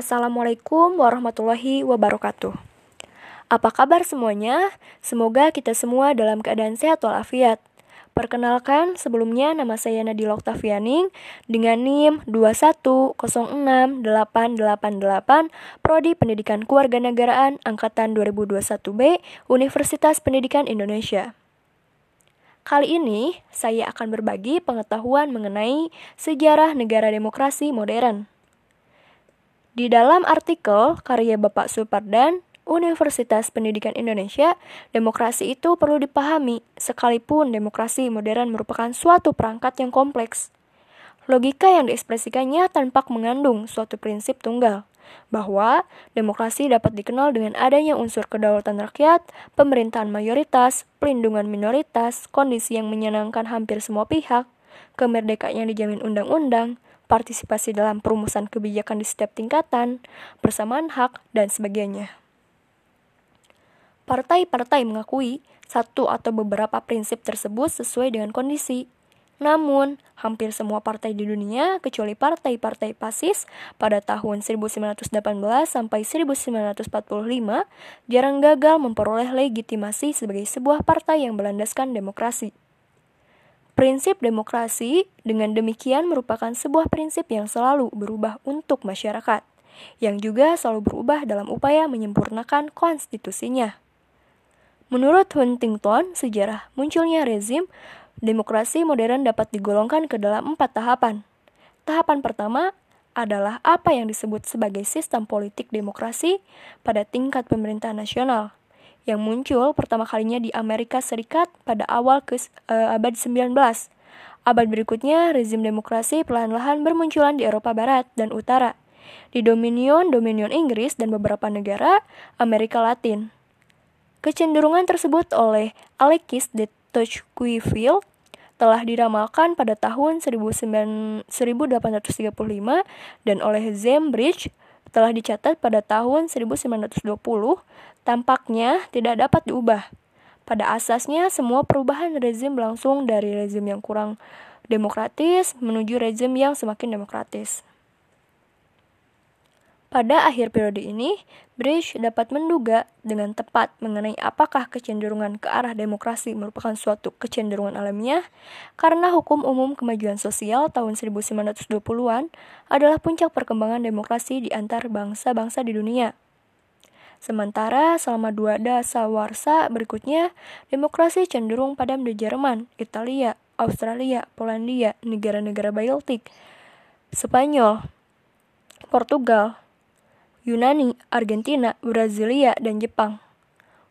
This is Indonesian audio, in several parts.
Assalamualaikum warahmatullahi wabarakatuh. Apa kabar semuanya? Semoga kita semua dalam keadaan sehat walafiat. Perkenalkan, sebelumnya nama saya Nadila Oktavianing dengan NIM 2106888 Prodi Pendidikan Kewarganegaraan Angkatan 2021B Universitas Pendidikan Indonesia. Kali ini, saya akan berbagi pengetahuan mengenai sejarah negara demokrasi modern. Di dalam artikel karya Bapak Supardan, Universitas Pendidikan Indonesia, demokrasi itu perlu dipahami, sekalipun demokrasi modern merupakan suatu perangkat yang kompleks. Logika yang diekspresikannya tanpa mengandung suatu prinsip tunggal, bahwa demokrasi dapat dikenal dengan adanya unsur kedaulatan rakyat, pemerintahan mayoritas, pelindungan minoritas, kondisi yang menyenangkan hampir semua pihak, kemerdekaan yang dijamin undang-undang, partisipasi dalam perumusan kebijakan di setiap tingkatan, persamaan hak, dan sebagainya. Partai-partai mengakui satu atau beberapa prinsip tersebut sesuai dengan kondisi. Namun, hampir semua partai di dunia, kecuali partai-partai pasis pada tahun 1918 sampai 1945, jarang gagal memperoleh legitimasi sebagai sebuah partai yang berlandaskan demokrasi. Prinsip demokrasi dengan demikian merupakan sebuah prinsip yang selalu berubah untuk masyarakat, yang juga selalu berubah dalam upaya menyempurnakan konstitusinya. Menurut Huntington, sejarah munculnya rezim demokrasi modern dapat digolongkan ke dalam empat tahapan. Tahapan pertama adalah apa yang disebut sebagai sistem politik demokrasi pada tingkat pemerintahan nasional yang muncul pertama kalinya di Amerika Serikat pada awal ke uh, abad 19. Abad berikutnya, rezim demokrasi perlahan-lahan bermunculan di Eropa Barat dan Utara, di dominion-dominion Inggris dan beberapa negara Amerika Latin. Kecenderungan tersebut oleh Alexis de Tocqueville telah diramalkan pada tahun 1835 dan oleh Zembridge telah dicatat pada tahun 1920 tampaknya tidak dapat diubah. Pada asasnya, semua perubahan rezim berlangsung dari rezim yang kurang demokratis menuju rezim yang semakin demokratis. Pada akhir periode ini, Bridge dapat menduga dengan tepat mengenai apakah kecenderungan ke arah demokrasi merupakan suatu kecenderungan alamiah, karena hukum umum kemajuan sosial tahun 1920-an adalah puncak perkembangan demokrasi di antar bangsa-bangsa di dunia. Sementara selama dua dasawarsa berikutnya, demokrasi cenderung padam di Jerman, Italia, Australia, Polandia, negara-negara Baltik, Spanyol, Portugal, Yunani, Argentina, Brasilia, dan Jepang.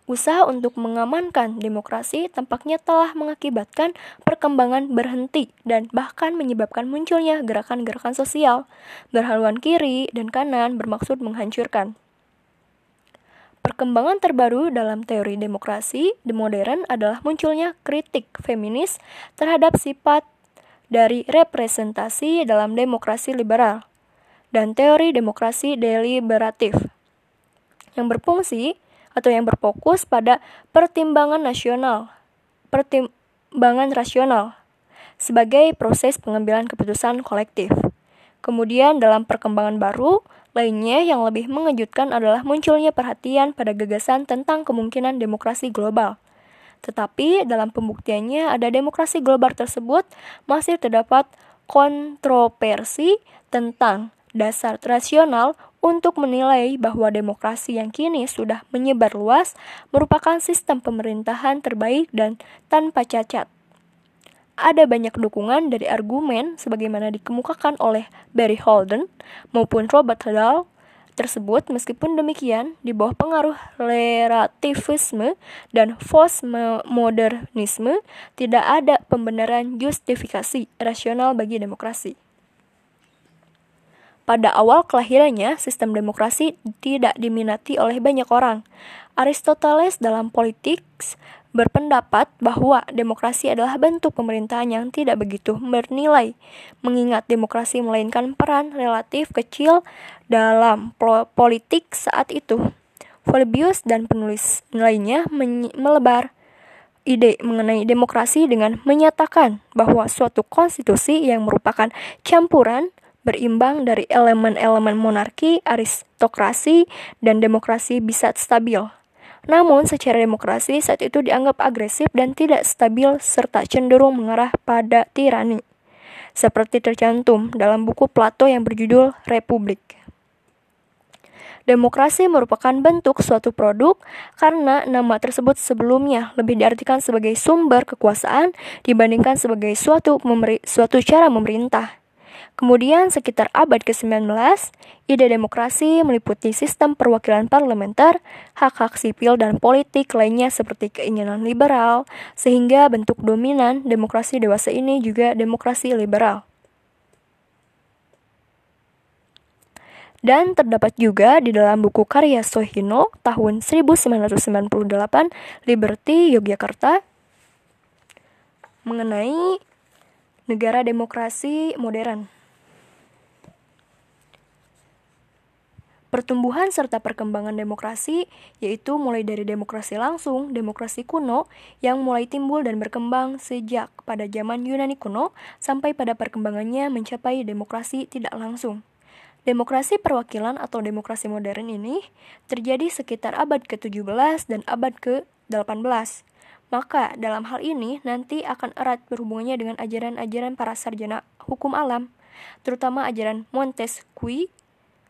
Usaha untuk mengamankan demokrasi tampaknya telah mengakibatkan perkembangan berhenti dan bahkan menyebabkan munculnya gerakan-gerakan sosial berhaluan kiri dan kanan bermaksud menghancurkan. Perkembangan terbaru dalam teori demokrasi modern adalah munculnya kritik feminis terhadap sifat dari representasi dalam demokrasi liberal dan teori demokrasi deliberatif yang berfungsi atau yang berfokus pada pertimbangan nasional, pertimbangan rasional sebagai proses pengambilan keputusan kolektif. Kemudian dalam perkembangan baru lainnya yang lebih mengejutkan adalah munculnya perhatian pada gagasan tentang kemungkinan demokrasi global. Tetapi dalam pembuktiannya ada demokrasi global tersebut masih terdapat kontroversi tentang dasar rasional untuk menilai bahwa demokrasi yang kini sudah menyebar luas merupakan sistem pemerintahan terbaik dan tanpa cacat. Ada banyak dukungan dari argumen sebagaimana dikemukakan oleh Barry Holden maupun Robert Dahl tersebut meskipun demikian di bawah pengaruh relativisme dan postmodernisme tidak ada pembenaran justifikasi rasional bagi demokrasi. Pada awal kelahirannya, sistem demokrasi tidak diminati oleh banyak orang. Aristoteles dalam politik berpendapat bahwa demokrasi adalah bentuk pemerintahan yang tidak begitu bernilai, mengingat demokrasi melainkan peran relatif kecil dalam politik saat itu. Polybius dan penulis lainnya melebar ide mengenai demokrasi dengan menyatakan bahwa suatu konstitusi yang merupakan campuran berimbang dari elemen-elemen monarki, aristokrasi, dan demokrasi bisa stabil. Namun, secara demokrasi saat itu dianggap agresif dan tidak stabil serta cenderung mengarah pada tirani. Seperti tercantum dalam buku Plato yang berjudul Republik. Demokrasi merupakan bentuk suatu produk karena nama tersebut sebelumnya lebih diartikan sebagai sumber kekuasaan dibandingkan sebagai suatu, suatu cara memerintah. Kemudian sekitar abad ke-19, ide demokrasi meliputi sistem perwakilan parlementer, hak-hak sipil dan politik lainnya seperti keinginan liberal, sehingga bentuk dominan demokrasi dewasa ini juga demokrasi liberal. Dan terdapat juga di dalam buku karya Sohino tahun 1998 Liberty Yogyakarta mengenai negara demokrasi modern. Pertumbuhan serta perkembangan demokrasi, yaitu mulai dari demokrasi langsung, demokrasi kuno, yang mulai timbul dan berkembang sejak pada zaman Yunani kuno, sampai pada perkembangannya mencapai demokrasi tidak langsung. Demokrasi perwakilan atau demokrasi modern ini terjadi sekitar abad ke-17 dan abad ke-18. Maka dalam hal ini nanti akan erat berhubungannya dengan ajaran-ajaran para sarjana hukum alam, terutama ajaran Montesquieu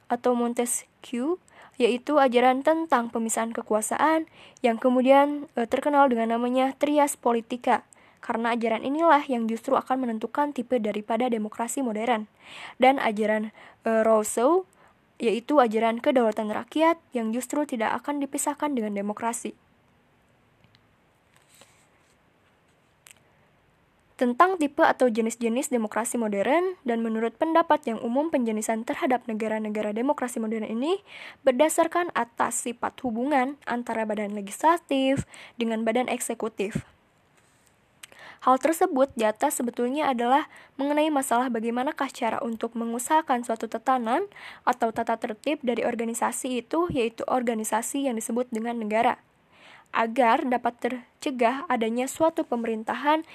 atau Montesquieu, yaitu ajaran tentang pemisahan kekuasaan yang kemudian e, terkenal dengan namanya trias politika. Karena ajaran inilah yang justru akan menentukan tipe daripada demokrasi modern. Dan ajaran e, Rousseau yaitu ajaran kedaulatan rakyat yang justru tidak akan dipisahkan dengan demokrasi. Tentang tipe atau jenis-jenis demokrasi modern dan menurut pendapat yang umum penjenisan terhadap negara-negara demokrasi modern ini berdasarkan atas sifat hubungan antara badan legislatif dengan badan eksekutif. Hal tersebut di atas sebetulnya adalah mengenai masalah bagaimanakah cara untuk mengusahakan suatu tetanan atau tata tertib dari organisasi itu yaitu organisasi yang disebut dengan negara agar dapat tercegah adanya suatu pemerintahan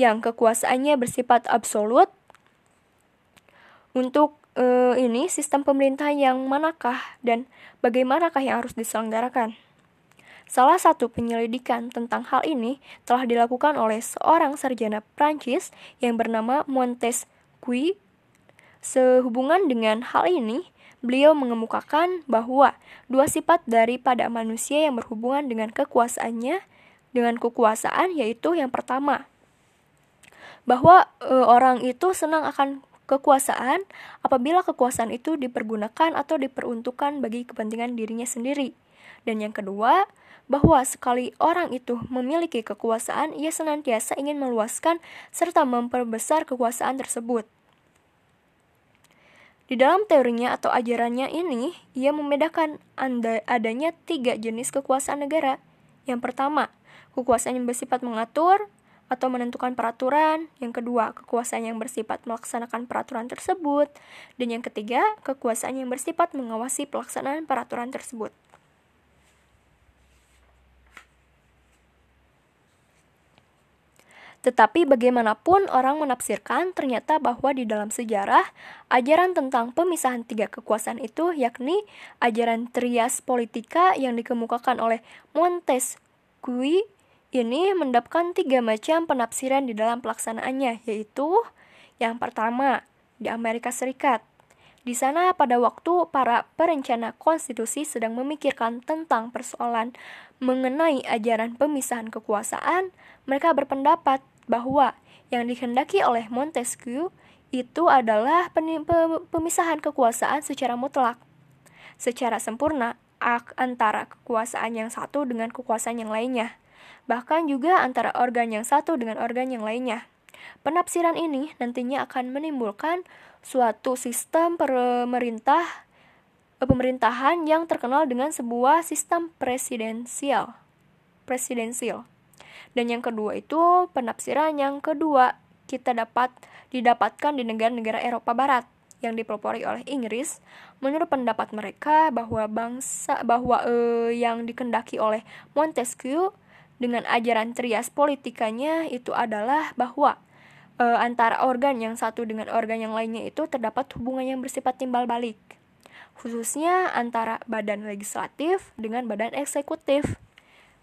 yang kekuasaannya bersifat absolut. Untuk e, ini sistem pemerintahan yang manakah dan bagaimanakah yang harus diselenggarakan? Salah satu penyelidikan tentang hal ini telah dilakukan oleh seorang sarjana Prancis yang bernama Montesquieu. Sehubungan dengan hal ini, beliau mengemukakan bahwa dua sifat daripada manusia yang berhubungan dengan kekuasaannya dengan kekuasaan yaitu yang pertama bahwa e, orang itu senang akan kekuasaan apabila kekuasaan itu dipergunakan atau diperuntukkan bagi kepentingan dirinya sendiri. Dan yang kedua, bahwa sekali orang itu memiliki kekuasaan, ia senantiasa ingin meluaskan serta memperbesar kekuasaan tersebut. Di dalam teorinya atau ajarannya ini, ia membedakan adanya tiga jenis kekuasaan negara. Yang pertama, kekuasaan yang bersifat mengatur, atau menentukan peraturan, yang kedua, kekuasaan yang bersifat melaksanakan peraturan tersebut, dan yang ketiga, kekuasaan yang bersifat mengawasi pelaksanaan peraturan tersebut. Tetapi bagaimanapun orang menafsirkan ternyata bahwa di dalam sejarah ajaran tentang pemisahan tiga kekuasaan itu yakni ajaran trias politika yang dikemukakan oleh Montesquieu ini mendapatkan tiga macam penafsiran di dalam pelaksanaannya, yaitu yang pertama di Amerika Serikat. Di sana pada waktu para perencana konstitusi sedang memikirkan tentang persoalan mengenai ajaran pemisahan kekuasaan, mereka berpendapat bahwa yang dikehendaki oleh Montesquieu itu adalah pemisahan kekuasaan secara mutlak, secara sempurna antara kekuasaan yang satu dengan kekuasaan yang lainnya bahkan juga antara organ yang satu dengan organ yang lainnya. Penafsiran ini nantinya akan menimbulkan suatu sistem pemerintah eh, pemerintahan yang terkenal dengan sebuah sistem presidensial. Presidensial. Dan yang kedua itu penafsiran yang kedua kita dapat didapatkan di negara-negara Eropa Barat yang dipelopori oleh Inggris. Menurut pendapat mereka bahwa bangsa bahwa eh, yang dikendaki oleh Montesquieu dengan ajaran trias politikanya itu adalah bahwa e, antara organ yang satu dengan organ yang lainnya itu terdapat hubungan yang bersifat timbal balik, khususnya antara badan legislatif dengan badan eksekutif.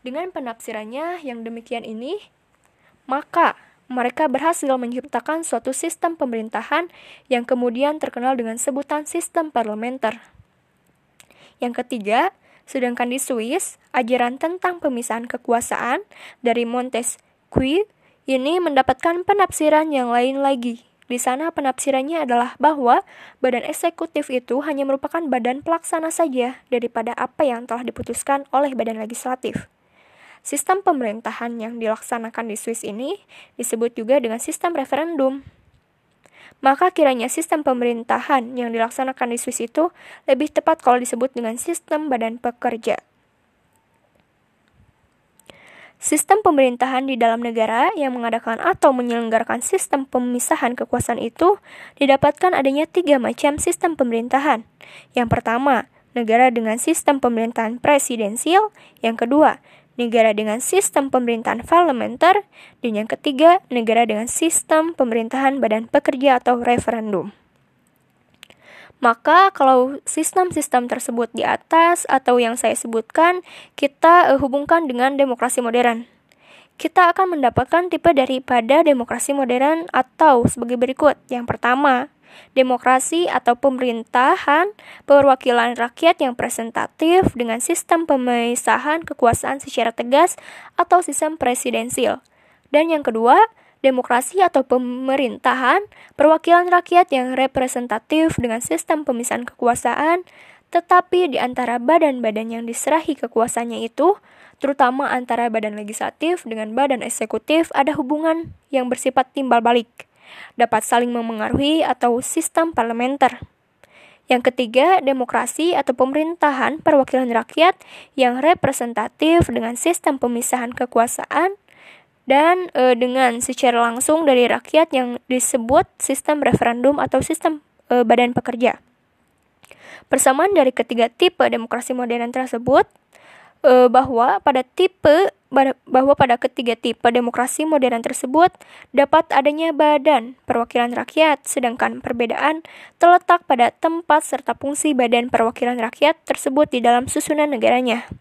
Dengan penafsirannya yang demikian ini, maka mereka berhasil menciptakan suatu sistem pemerintahan yang kemudian terkenal dengan sebutan sistem parlementer. Yang ketiga, sedangkan di Swiss, ajaran tentang pemisahan kekuasaan dari Montesquieu ini mendapatkan penafsiran yang lain lagi. Di sana penafsirannya adalah bahwa badan eksekutif itu hanya merupakan badan pelaksana saja daripada apa yang telah diputuskan oleh badan legislatif. Sistem pemerintahan yang dilaksanakan di Swiss ini disebut juga dengan sistem referendum. Maka kiranya sistem pemerintahan yang dilaksanakan di Swiss itu lebih tepat kalau disebut dengan sistem badan pekerja. Sistem pemerintahan di dalam negara yang mengadakan atau menyelenggarakan sistem pemisahan kekuasaan itu didapatkan adanya tiga macam sistem pemerintahan. Yang pertama, negara dengan sistem pemerintahan presidensial. Yang kedua, negara dengan sistem pemerintahan parlementer. Dan yang ketiga, negara dengan sistem pemerintahan badan pekerja atau referendum. Maka kalau sistem-sistem tersebut di atas atau yang saya sebutkan kita uh, hubungkan dengan demokrasi modern. Kita akan mendapatkan tipe daripada demokrasi modern atau sebagai berikut. Yang pertama, demokrasi atau pemerintahan perwakilan rakyat yang presentatif dengan sistem pemisahan kekuasaan secara tegas atau sistem presidensil. Dan yang kedua, demokrasi atau pemerintahan, perwakilan rakyat yang representatif dengan sistem pemisahan kekuasaan, tetapi di antara badan-badan yang diserahi kekuasaannya itu, terutama antara badan legislatif dengan badan eksekutif ada hubungan yang bersifat timbal balik, dapat saling memengaruhi atau sistem parlementer. Yang ketiga, demokrasi atau pemerintahan perwakilan rakyat yang representatif dengan sistem pemisahan kekuasaan dan e, dengan secara langsung dari rakyat yang disebut sistem referendum atau sistem e, badan pekerja. Persamaan dari ketiga tipe demokrasi modern tersebut e, bahwa pada tipe bahwa pada ketiga tipe demokrasi modern tersebut dapat adanya badan perwakilan rakyat, sedangkan perbedaan terletak pada tempat serta fungsi badan perwakilan rakyat tersebut di dalam susunan negaranya.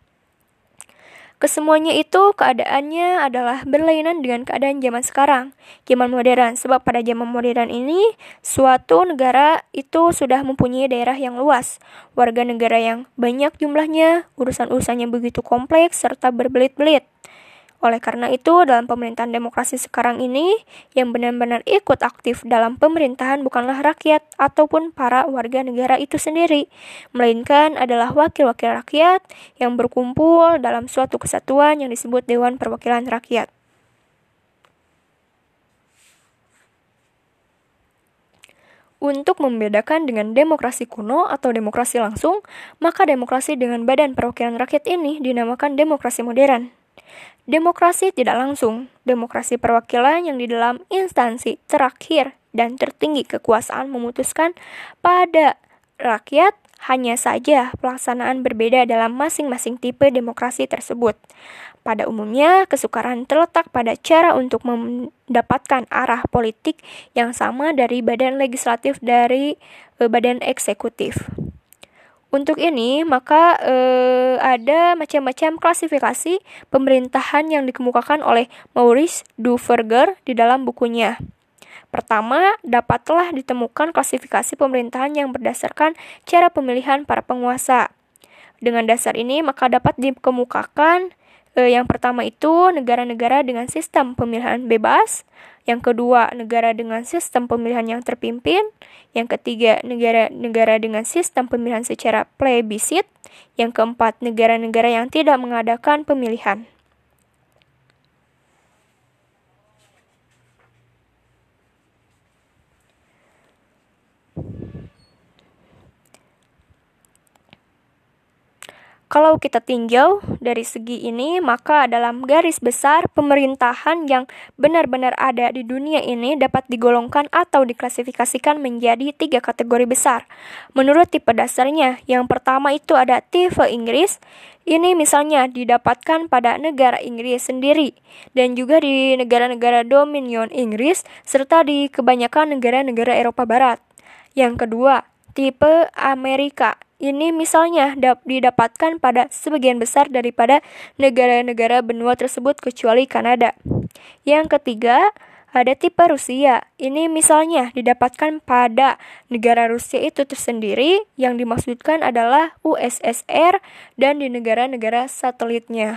Kesemuanya itu keadaannya adalah berlainan dengan keadaan zaman sekarang, zaman modern. Sebab pada zaman modern ini, suatu negara itu sudah mempunyai daerah yang luas, warga negara yang banyak jumlahnya, urusan-urusannya begitu kompleks serta berbelit-belit. Oleh karena itu, dalam pemerintahan demokrasi sekarang ini, yang benar-benar ikut aktif dalam pemerintahan bukanlah rakyat ataupun para warga negara itu sendiri, melainkan adalah wakil-wakil rakyat yang berkumpul dalam suatu kesatuan yang disebut Dewan Perwakilan Rakyat. Untuk membedakan dengan demokrasi kuno atau demokrasi langsung, maka demokrasi dengan badan perwakilan rakyat ini dinamakan demokrasi modern. Demokrasi tidak langsung, demokrasi perwakilan yang di dalam instansi terakhir dan tertinggi kekuasaan memutuskan pada rakyat hanya saja pelaksanaan berbeda dalam masing-masing tipe demokrasi tersebut. Pada umumnya, kesukaran terletak pada cara untuk mendapatkan arah politik yang sama dari badan legislatif dari eh, badan eksekutif. Untuk ini, maka eh, ada macam-macam klasifikasi pemerintahan yang dikemukakan oleh Maurice Duverger di dalam bukunya. Pertama, dapatlah ditemukan klasifikasi pemerintahan yang berdasarkan cara pemilihan para penguasa. Dengan dasar ini, maka dapat dikemukakan eh, yang pertama itu negara-negara dengan sistem pemilihan bebas, yang kedua, negara dengan sistem pemilihan yang terpimpin. Yang ketiga, negara-negara dengan sistem pemilihan secara plebisit. Yang keempat, negara-negara yang tidak mengadakan pemilihan. Kalau kita tinjau dari segi ini, maka dalam garis besar pemerintahan yang benar-benar ada di dunia ini dapat digolongkan atau diklasifikasikan menjadi tiga kategori besar. Menurut tipe dasarnya, yang pertama itu ada tipe Inggris. Ini misalnya didapatkan pada negara Inggris sendiri dan juga di negara-negara dominion Inggris serta di kebanyakan negara-negara Eropa Barat. Yang kedua, tipe Amerika ini misalnya didapatkan pada sebagian besar daripada negara-negara benua tersebut kecuali Kanada. Yang ketiga, ada tipe Rusia. Ini misalnya didapatkan pada negara Rusia itu tersendiri yang dimaksudkan adalah USSR dan di negara-negara satelitnya.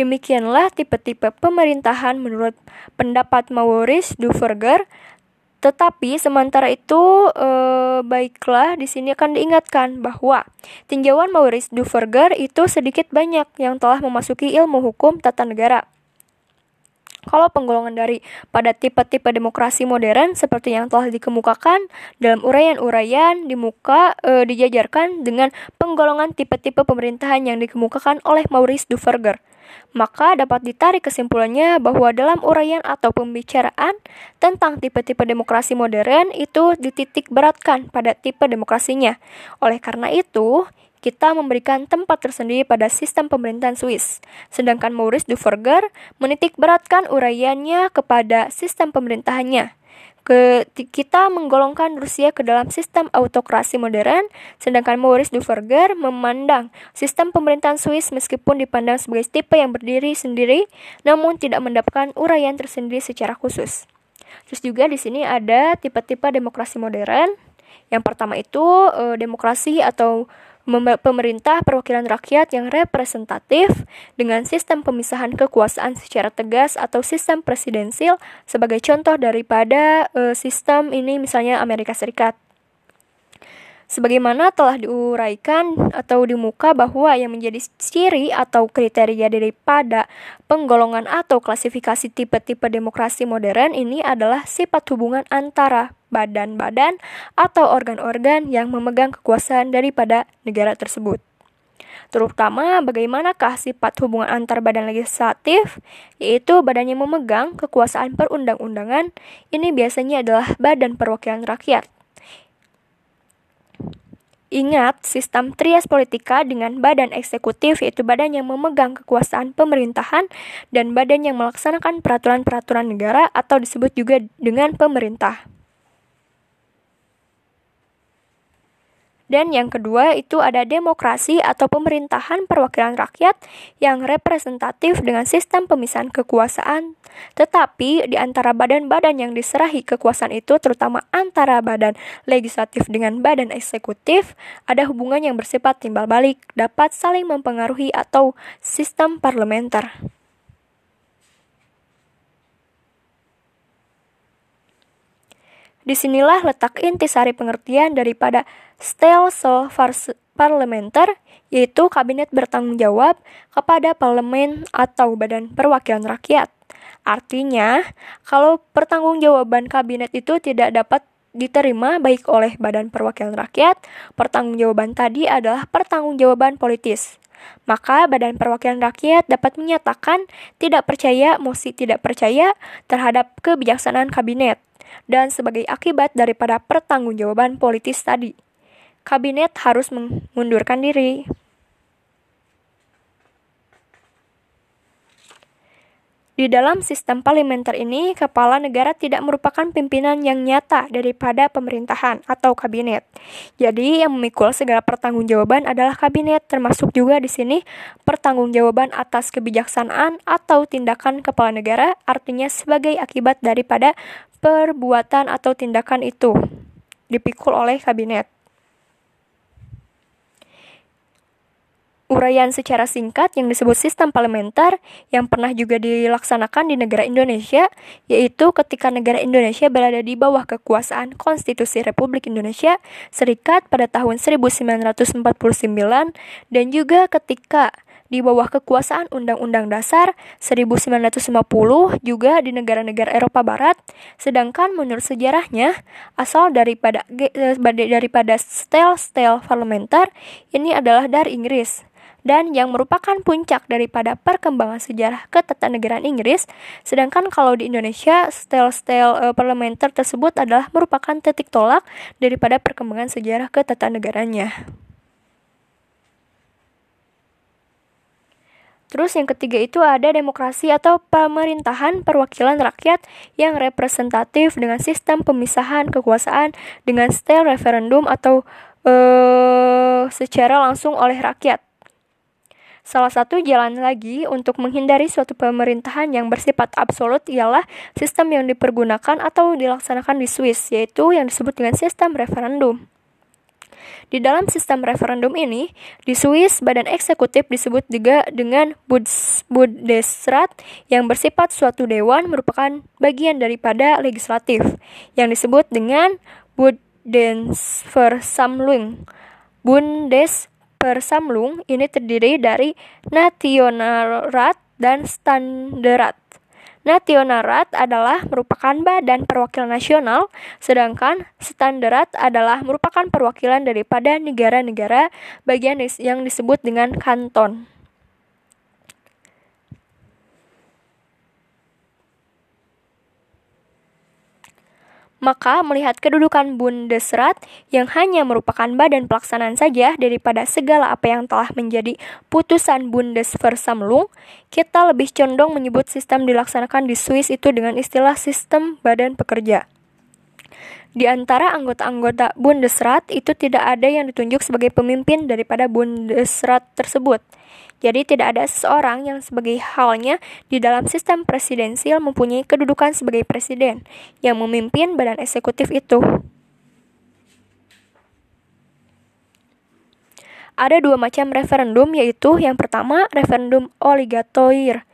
Demikianlah tipe-tipe pemerintahan menurut pendapat Maurice Duverger. Tetapi sementara itu eh, baiklah di sini akan diingatkan bahwa tinjauan Maurice Duverger itu sedikit banyak yang telah memasuki ilmu hukum tata negara. Kalau penggolongan dari pada tipe-tipe demokrasi modern seperti yang telah dikemukakan dalam uraian-uraian di muka e, dijajarkan dengan penggolongan tipe-tipe pemerintahan yang dikemukakan oleh Maurice Duverger. Maka dapat ditarik kesimpulannya bahwa dalam uraian atau pembicaraan tentang tipe-tipe demokrasi modern itu dititik beratkan pada tipe demokrasinya. Oleh karena itu, kita memberikan tempat tersendiri pada sistem pemerintahan Swiss. Sedangkan Maurice Duverger menitik beratkan uraiannya kepada sistem pemerintahannya ke, kita menggolongkan Rusia ke dalam sistem autokrasi modern, sedangkan Maurice Duverger memandang sistem pemerintahan Swiss meskipun dipandang sebagai tipe yang berdiri sendiri, namun tidak mendapatkan uraian tersendiri secara khusus. Terus juga di sini ada tipe-tipe demokrasi modern. Yang pertama itu e, demokrasi atau pemerintah perwakilan rakyat yang representatif dengan sistem pemisahan kekuasaan secara tegas atau sistem presidensil sebagai contoh daripada uh, sistem ini misalnya Amerika Serikat. Sebagaimana telah diuraikan atau di muka bahwa yang menjadi ciri atau kriteria daripada penggolongan atau klasifikasi tipe-tipe demokrasi modern ini adalah sifat hubungan antara badan-badan atau organ-organ yang memegang kekuasaan daripada negara tersebut terutama bagaimanakah sifat hubungan antar badan legislatif, yaitu badan yang memegang kekuasaan perundang-undangan, ini biasanya adalah Badan Perwakilan Rakyat. Ingat, sistem trias politika dengan badan eksekutif yaitu badan yang memegang kekuasaan pemerintahan dan badan yang melaksanakan peraturan-peraturan negara atau disebut juga dengan pemerintah. Dan yang kedua itu ada demokrasi atau pemerintahan perwakilan rakyat yang representatif dengan sistem pemisahan kekuasaan. Tetapi di antara badan-badan yang diserahi kekuasaan itu terutama antara badan legislatif dengan badan eksekutif ada hubungan yang bersifat timbal balik dapat saling mempengaruhi atau sistem parlementer. Di sinilah letak intisari pengertian daripada stelsel parlementer, yaitu kabinet bertanggung jawab kepada parlemen atau badan perwakilan rakyat. Artinya, kalau pertanggungjawaban kabinet itu tidak dapat diterima baik oleh badan perwakilan rakyat, pertanggungjawaban tadi adalah pertanggungjawaban politis. Maka Badan Perwakilan Rakyat dapat menyatakan tidak percaya mosi tidak percaya terhadap kebijaksanaan kabinet dan sebagai akibat daripada pertanggungjawaban politis tadi, kabinet harus mengundurkan diri. Di dalam sistem parlementer ini, kepala negara tidak merupakan pimpinan yang nyata daripada pemerintahan atau kabinet. Jadi, yang memikul segala pertanggungjawaban adalah kabinet, termasuk juga di sini pertanggungjawaban atas kebijaksanaan atau tindakan kepala negara, artinya sebagai akibat daripada perbuatan atau tindakan itu dipikul oleh kabinet. Uraian secara singkat yang disebut sistem parlementer yang pernah juga dilaksanakan di negara Indonesia, yaitu ketika negara Indonesia berada di bawah kekuasaan Konstitusi Republik Indonesia Serikat pada tahun 1949 dan juga ketika di bawah kekuasaan Undang-Undang Dasar 1950 juga di negara-negara Eropa Barat, sedangkan menurut sejarahnya asal daripada eh, daripada stel-stel parlementer ini adalah dari Inggris dan yang merupakan puncak daripada perkembangan sejarah ketatanegaraan Inggris. Sedangkan kalau di Indonesia, stel-stel e, parlementer tersebut adalah merupakan titik tolak daripada perkembangan sejarah ketatanegaranya. Terus yang ketiga itu ada demokrasi atau pemerintahan perwakilan rakyat yang representatif dengan sistem pemisahan kekuasaan dengan style referendum atau uh, secara langsung oleh rakyat. Salah satu jalan lagi untuk menghindari suatu pemerintahan yang bersifat absolut ialah sistem yang dipergunakan atau dilaksanakan di Swiss, yaitu yang disebut dengan sistem referendum. Di dalam sistem referendum ini, di Swiss badan eksekutif disebut juga dengan Bundesrat yang bersifat suatu dewan merupakan bagian daripada legislatif yang disebut dengan Bundesversammlung. Bundes Persamlung ini terdiri dari Nationalrat dan Standerat. Nationalrat adalah merupakan badan perwakilan nasional, sedangkan Standerat adalah merupakan perwakilan daripada negara-negara bagian yang disebut dengan kanton. Maka melihat kedudukan Bundesrat yang hanya merupakan badan pelaksanaan saja daripada segala apa yang telah menjadi putusan Bundesversammlung, kita lebih condong menyebut sistem dilaksanakan di Swiss itu dengan istilah sistem badan pekerja. Di antara anggota-anggota Bundesrat itu tidak ada yang ditunjuk sebagai pemimpin daripada Bundesrat tersebut. Jadi tidak ada seseorang yang sebagai halnya di dalam sistem presidensial mempunyai kedudukan sebagai presiden yang memimpin badan eksekutif itu. Ada dua macam referendum yaitu yang pertama referendum obligatoir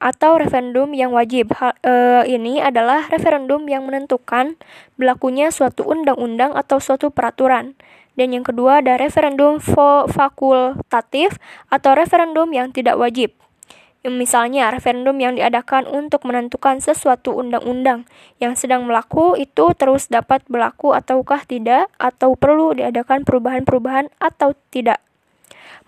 atau referendum yang wajib. Hal, e, ini adalah referendum yang menentukan berlakunya suatu undang-undang atau suatu peraturan. Dan yang kedua ada referendum fakultatif atau referendum yang tidak wajib. Misalnya, referendum yang diadakan untuk menentukan sesuatu undang-undang yang sedang berlaku itu terus dapat berlaku ataukah tidak, atau perlu diadakan perubahan-perubahan atau tidak.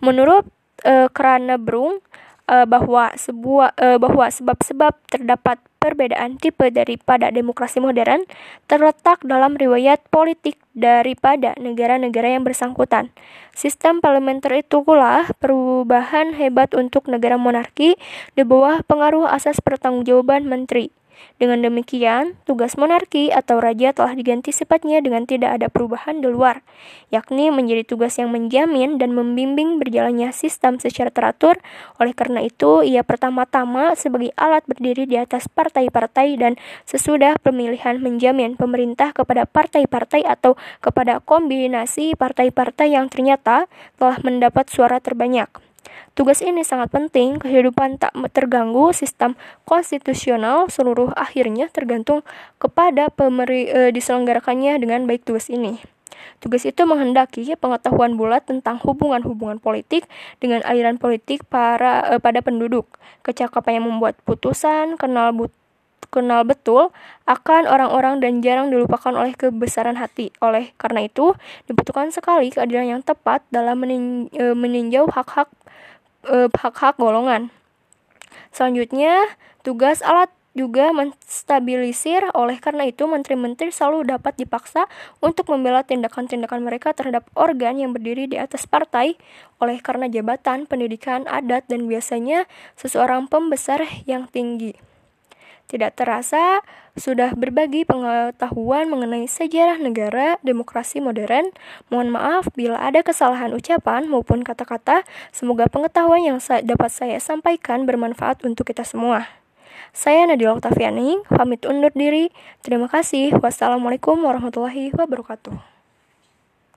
Menurut e, Brung, uh, bahwa sebuah uh, bahwa sebab-sebab terdapat perbedaan tipe daripada demokrasi modern terletak dalam riwayat politik daripada negara-negara yang bersangkutan. Sistem parlementer itu pula perubahan hebat untuk negara monarki di bawah pengaruh asas pertanggungjawaban menteri. Dengan demikian, tugas monarki atau raja telah diganti sifatnya dengan tidak ada perubahan di luar, yakni menjadi tugas yang menjamin dan membimbing berjalannya sistem secara teratur. Oleh karena itu, ia pertama-tama sebagai alat berdiri di atas partai-partai dan sesudah pemilihan menjamin pemerintah kepada partai-partai atau kepada kombinasi partai-partai yang ternyata telah mendapat suara terbanyak. Tugas ini sangat penting, kehidupan tak terganggu, sistem konstitusional seluruh akhirnya tergantung kepada pemeri e, diselenggarakannya dengan baik tugas ini. Tugas itu menghendaki pengetahuan bulat tentang hubungan-hubungan politik dengan aliran politik para e, pada penduduk, kecakapan yang membuat putusan, kenal but kenal betul akan orang-orang dan jarang dilupakan oleh kebesaran hati. Oleh karena itu, dibutuhkan sekali keadilan yang tepat dalam e, meninjau hak-hak Eh, hak-hak golongan. Selanjutnya, tugas alat juga menstabilisir. Oleh karena itu, menteri-menteri selalu dapat dipaksa untuk membela tindakan-tindakan mereka terhadap organ yang berdiri di atas partai oleh karena jabatan, pendidikan, adat, dan biasanya seseorang pembesar yang tinggi. Tidak terasa, sudah berbagi pengetahuan mengenai sejarah negara demokrasi modern. Mohon maaf bila ada kesalahan ucapan maupun kata-kata. Semoga pengetahuan yang dapat saya sampaikan bermanfaat untuk kita semua. Saya Nadila Oktaviani, pamit undur diri. Terima kasih. Wassalamualaikum warahmatullahi wabarakatuh.